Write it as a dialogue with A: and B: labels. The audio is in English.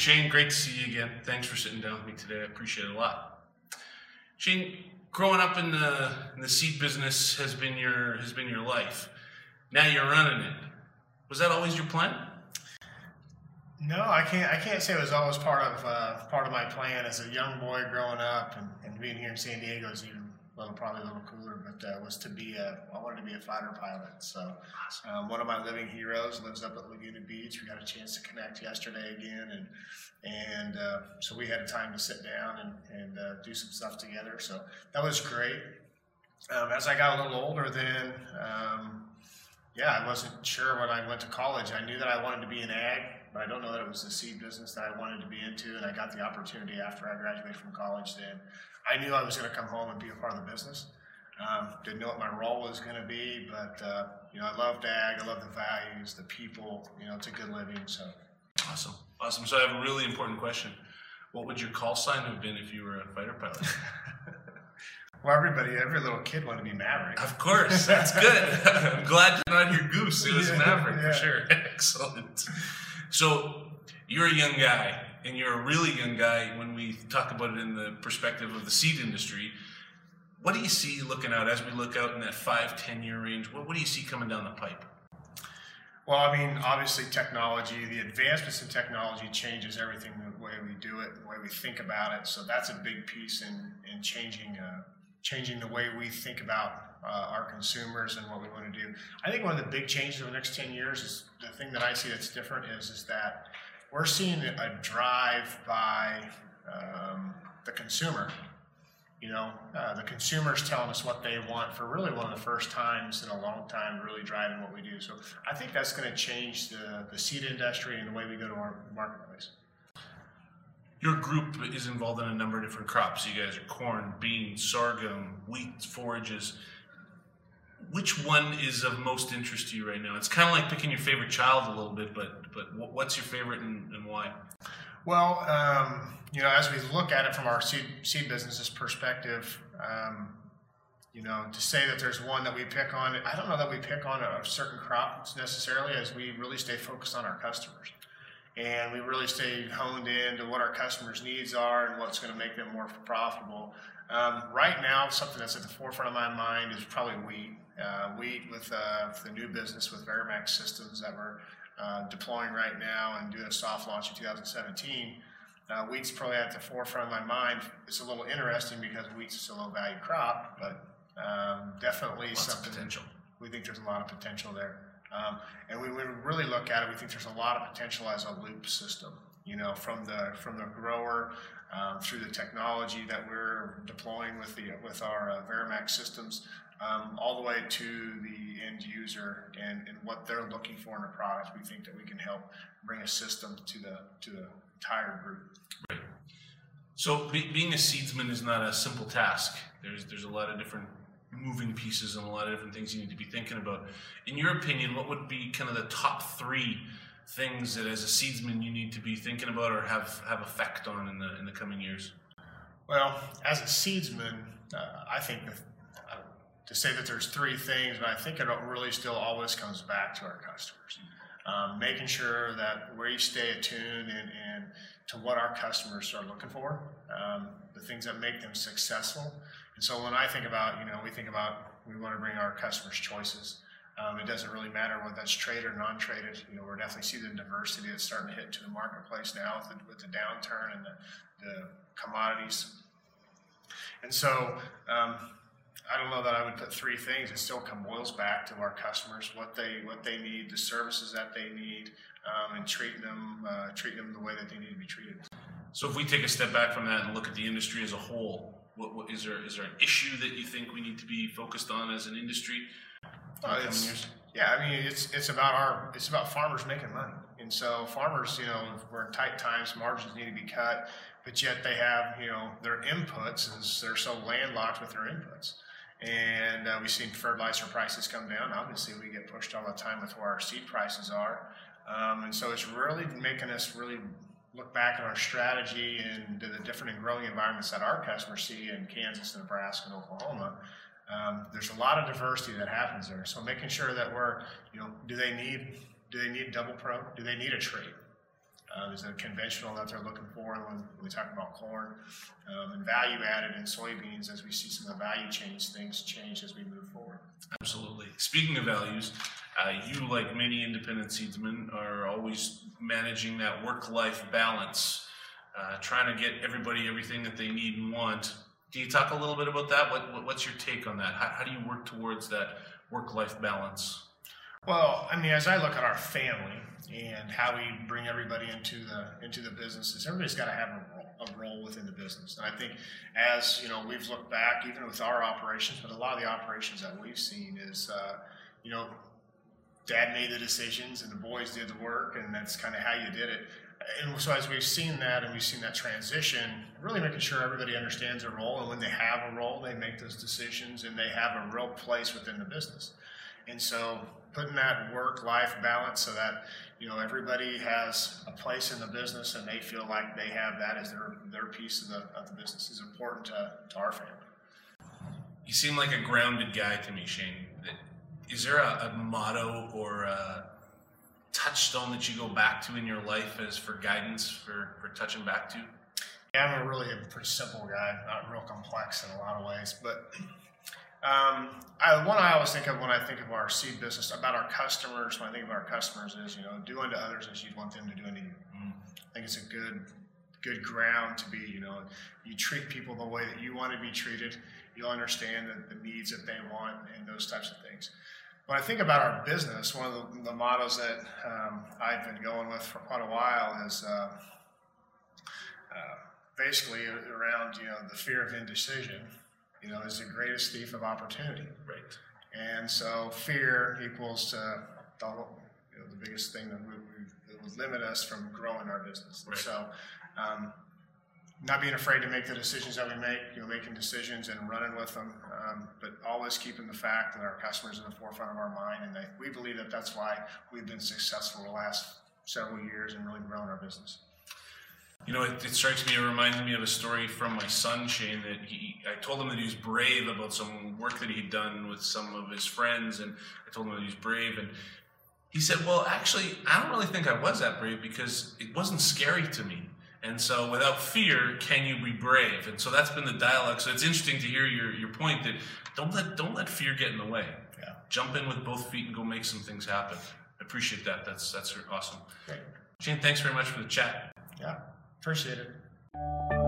A: Shane, great to see you again. Thanks for sitting down with me today. I appreciate it a lot. Shane, growing up in the in the seed business has been your has been your life. Now you're running it. Was that always your plan?
B: No, I can't. I can't say it was always part of uh, part of my plan as a young boy growing up, and, and being here in San Diego is even little probably a little cooler. But uh, was to be a I wanted to be a fighter pilot. So um, one of my living heroes lives up at Laguna Beach. We got a chance to connect yesterday again, and and uh, so we had a time to sit down and and uh, do some stuff together. So that was great. Um, as I got a little older, then. Um, yeah, I wasn't sure when I went to college. I knew that I wanted to be an ag but I don't know that it was the seed business that I wanted to be into. And I got the opportunity after I graduated from college. Then I knew I was going to come home and be a part of the business. Um, didn't know what my role was going to be, but uh, you know, I loved ag. I love the values, the people. You know, it's a good living. So
A: awesome, awesome. So I have a really important question. What would your call sign have been if you were a fighter pilot?
B: Well, everybody, every little kid wanted to be Maverick.
A: Of course, that's good. I'm glad you're not your goose. It was yeah, Maverick yeah. for sure. Excellent. So you're a young guy, and you're a really young guy when we talk about it in the perspective of the seed industry. What do you see looking out as we look out in that five, ten year range? What, what do you see coming down the pipe?
B: Well, I mean, obviously, technology, the advancements in technology changes everything the way we do it, the way we think about it. So that's a big piece in, in changing, uh, changing the way we think about uh, our consumers and what we want to do. I think one of the big changes over the next 10 years is the thing that I see that's different is, is that we're seeing a drive by um, the consumer. You know, uh, the consumer's telling us what they want for really one of the first times in a long time, really driving what we do. So I think that's going to change the, the seed industry and the way we go to our marketplace.
A: Your group is involved in a number of different crops. You guys are corn, beans, sorghum, wheat, forages which one is of most interest to you right now? It's kind of like picking your favorite child a little bit, but but what's your favorite and, and why?
B: Well, um, you know, as we look at it from our seed, seed business's perspective, um, you know, to say that there's one that we pick on, I don't know that we pick on a, certain crop necessarily, as we really stay focused on our customers. And we really stay honed in to what our customers' needs are and what's going to make them more profitable. Um, right now, something that's at the forefront of my mind is probably wheat. Uh, wheat with uh, the new business with Veramax systems that we're uh, deploying right now and doing a soft launch in 2017. Uh, wheat's probably at the forefront of my mind. It's a little interesting because wheat's a low value crop, but um, definitely
A: Lots
B: something.
A: potential.
B: We think there's a lot of potential there. Um, and we really look at it, we think there's a lot of potential as a loop system. You know, from the from the grower um, through the technology that we're deploying with the with our uh, Veramax systems, um, all the way to the end user and, and what they're looking for in a product. We think that we can help bring a system to the to the entire group.
A: Right. So be, being a seedsman is not a simple task. There's there's a lot of different moving pieces and a lot of different things you need to be thinking about. In your opinion, what would be kind of the top three things that as a seedsman you need to be thinking about or have have effect on in the in the coming years?
B: Well, as a seedsman, uh, I think the to say that there's three things, but I think it really still always comes back to our customers. Um, making sure that we stay attuned and, and, to what our customers are looking for, um, the things that make them successful. And so when I think about, you know, we think about we want to bring our customers choices. Um, it doesn't really matter whether that's trade or non-traded. You know, we're definitely seeing the diversity that's starting to hit to the marketplace now with the, with the downturn and the, the commodities. And so, um, I don't know that I would put three things. It still come boils back to our customers, what they what they need, the services that they need, um, and treating them uh, treating them the way that they need to be treated.
A: So if we take a step back from that and look at the industry as a whole, what, what is there is there an issue that you think we need to be focused on as an industry?
B: Uh, yeah, I mean it's it's about our it's about farmers making money, and so farmers, you know, we're in tight times, margins need to be cut, but yet they have you know their inputs, and they're so landlocked with their inputs and uh, we've seen fertilizer prices come down. Obviously, we get pushed all the time with where our seed prices are, um, and so it's really making us really look back at our strategy and the different and growing environments that our customers see in Kansas, Nebraska, and Oklahoma. Um, there's a lot of diversity that happens there. So making sure that we're, you know, do they need do they need double pro? Do they need a trade? Uh, there's a conventional that they're looking for when we talk about corn, um, and value added in soybeans as we see some of the value change things change as we move.
A: Absolutely. Speaking of values, uh, you, like many independent seedsmen, are always managing that work-life balance, uh, trying to get everybody everything that they need and want. Can you talk a little bit about that? What, what what's your take on that? How, how do you work towards that work-life balance?
B: Well, I mean, as I look at our family and how we bring everybody into the into the businesses, everybody's got to have a role, a role within the business. And I think, as you know, we've looked back, even with our operations, but a lot of the operations that we've seen is, uh, you know, dad made the decisions and the boys did the work, and that's kind of how you did it. And so, as we've seen that and we've seen that transition, really making sure everybody understands their role, and when they have a role, they make those decisions and they have a real place within the business. And so, putting that work-life balance so that you know everybody has a place in the business and they feel like they have that as their their piece of the of the business is important to, to our family.
A: You seem like a grounded guy to me, Shane. Is there a, a motto or a touchstone that you go back to in your life as for guidance for, for touching back to?
B: Yeah, I'm a really a pretty simple guy, not real complex in a lot of ways. But um, I, one I always think of when I think of our seed business about our customers. When I think of our customers, is you know, do unto others as you'd want them to do unto you. Mm. I think it's a good, good ground to be. You know, you treat people the way that you want to be treated. You'll understand the, the needs that they want and those types of things. When I think about our business, one of the, the mottos that um, I've been going with for quite a while is uh, uh, basically around you know the fear of indecision you know, is the greatest thief of opportunity.
A: Right.
B: And so fear equals to the, you know, the biggest thing that, we, we, that would limit us from growing our business. Right. So, um, not being afraid to make the decisions that we make, you know, making decisions and running with them, um, but always keeping the fact that our customers in the forefront of our mind, and they, we believe that that's why we've been successful the last several years and really grown our business.
A: You know, it, it, strikes me, it reminds me of a story from my son, Shane, that he, I told him that he was brave about some work that he'd done with some of his friends, and I told him that he was brave, and he said, well, actually, I don't really think I was that brave because it wasn't scary to me. And so without fear, can you be brave? And so that's been the dialogue. So it's interesting to hear your, your point that don't let, don't let fear get in the way.
B: Yeah.
A: Jump in with both feet and go make some things happen. I appreciate that. That's, that's awesome.
B: Great.
A: Shane, thanks very much for the chat.
B: Yeah. Appreciate it.